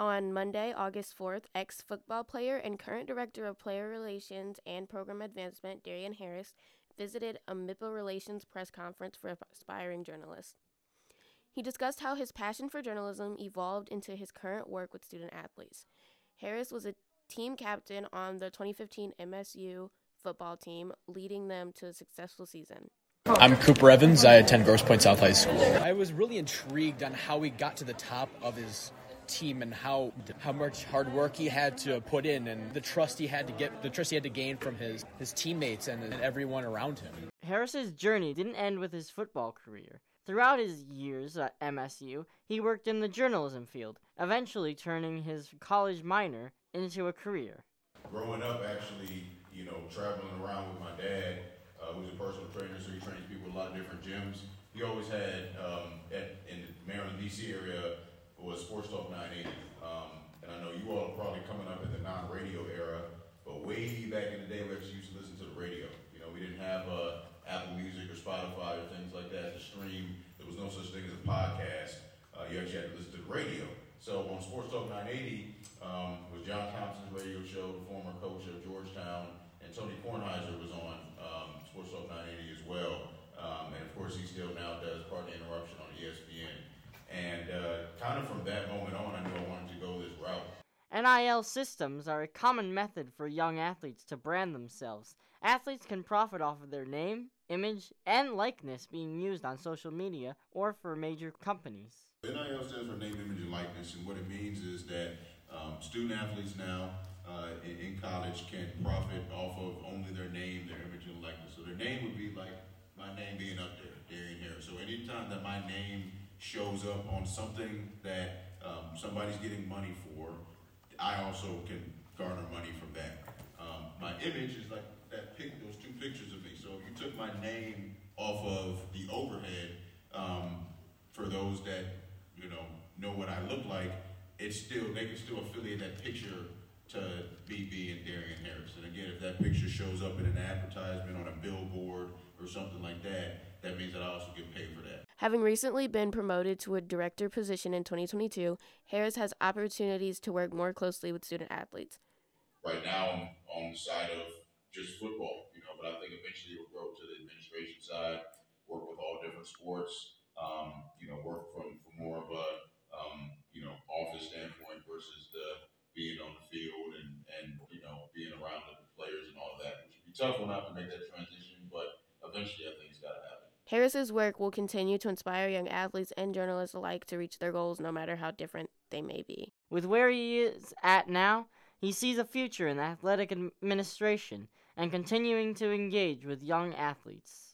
On Monday, August 4th, ex football player and current director of player relations and program advancement, Darien Harris, visited a MIPA Relations press conference for aspiring journalists. He discussed how his passion for journalism evolved into his current work with student athletes. Harris was a team captain on the 2015 MSU football team, leading them to a successful season. I'm Cooper Evans. I attend Grosse Pointe South High School. I was really intrigued on how he got to the top of his team and how how much hard work he had to put in and the trust he had to get the trust he had to gain from his his teammates and, and everyone around him. Harris's journey didn't end with his football career. Throughout his years at MSU, he worked in the journalism field, eventually turning his college minor into a career. Growing up, actually, you know, traveling around with my dad, uh, who's a personal trainer, so he trains people at a lot of different gyms. He always had um, at, in the Maryland, D.C. area was Sports Talk 980. Um, and I know you all are probably coming up in the non-radio era, but way back in the day, we actually used to listen to the radio. You know, we didn't have uh, Apple Music or Spotify or things like that to stream. There was no such thing as a podcast. Uh, you actually had to listen to the radio. So on Sports Talk 980 um, was John Thompson's radio show, the former coach of Georgetown, and Tony Kornheiser was on um, Sports Talk 980 as well. Um, and of course, he's still now does Pardon the Interruption on ESPN. And uh, kind of from that moment on, I knew I wanted to go this route. NIL systems are a common method for young athletes to brand themselves. Athletes can profit off of their name, image, and likeness being used on social media or for major companies. NIL stands for name, image, and likeness, and what it means is that um, student athletes now uh, in, in, college can profit off of only their name, their image, and likeness. So their name would be like my name being up there, Darien Harris. So anytime that my name shows up on something that um, somebody's getting money for, I also can garner money from that. Um, my image is like that pic, those two pictures of me. So if you took my name off of the overhead, um, for those that you know know what I look like, it's still they can still affiliate that picture to BB and Darien Harris. And again, if that picture shows up in an advertisement on a billboard or something like that, that means that I also get paid for that. Having recently been promoted to a director position in 2022, Harris has opportunities to work more closely with student athletes. Right now, I'm on the side of just football, you know, but I think eventually we'll grow to the administration side, work with all different sports, um, you know, work from, from more of a, um, you know, office standpoint versus the being on the field and, and you know, being around the players and all of that, which would be tough when I have to make that transition, but eventually I think it's got to happen. Harris's work will continue to inspire young athletes and journalists alike to reach their goals no matter how different they may be. With where he is at now, he sees a future in athletic administration and continuing to engage with young athletes.